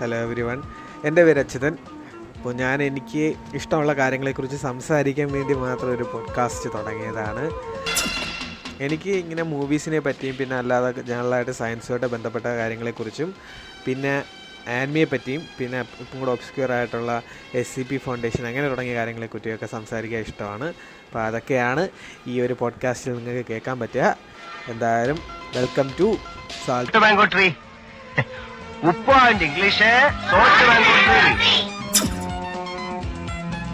Hello every one എന്റെ പേര് അച്യുതൻ. അപ്പോൾ ഞാൻ എനിക്ക് ഇഷ്ടമുള്ള കാര്യങ്ങളെക്കുറിച്ച് സംസാരിക്കാൻ വേണ്ടി മാത്രം ഒരു പോഡ്കാസ്റ്റ് തുടങ്ങിയതാണ്. എനിക്ക് ഇങ്ങനെ മൂവീസിനെ പറ്റിയും പിന്നെ അല്ലാതെ ജനറലായിട്ട് സയൻസുമായിട്ട് ബന്ധപ്പെട്ട കാര്യങ്ങളെക്കുറിച്ചും പിന്നെ ആൻമിയെ പറ്റിയും പിന്നെ ഇപ്പം കൂടെ ഒബ്സ്ക്യൂർ ആയിട്ടുള്ള എസ് സി പി ഫൗണ്ടേഷൻ അങ്ങനെ തുടങ്ങിയ കാര്യങ്ങളെക്കുറിച്ചൊക്കെ സംസാരിക്കാൻ ഇഷ്ടമാണ്. അപ്പോൾ അതൊക്കെയാണ് ഈ ഒരു പോഡ്കാസ്റ്റിൽ നിങ്ങൾക്ക് കേൾക്കാൻ പറ്റുക. എന്തായാലും welcome to salt salt mango English social and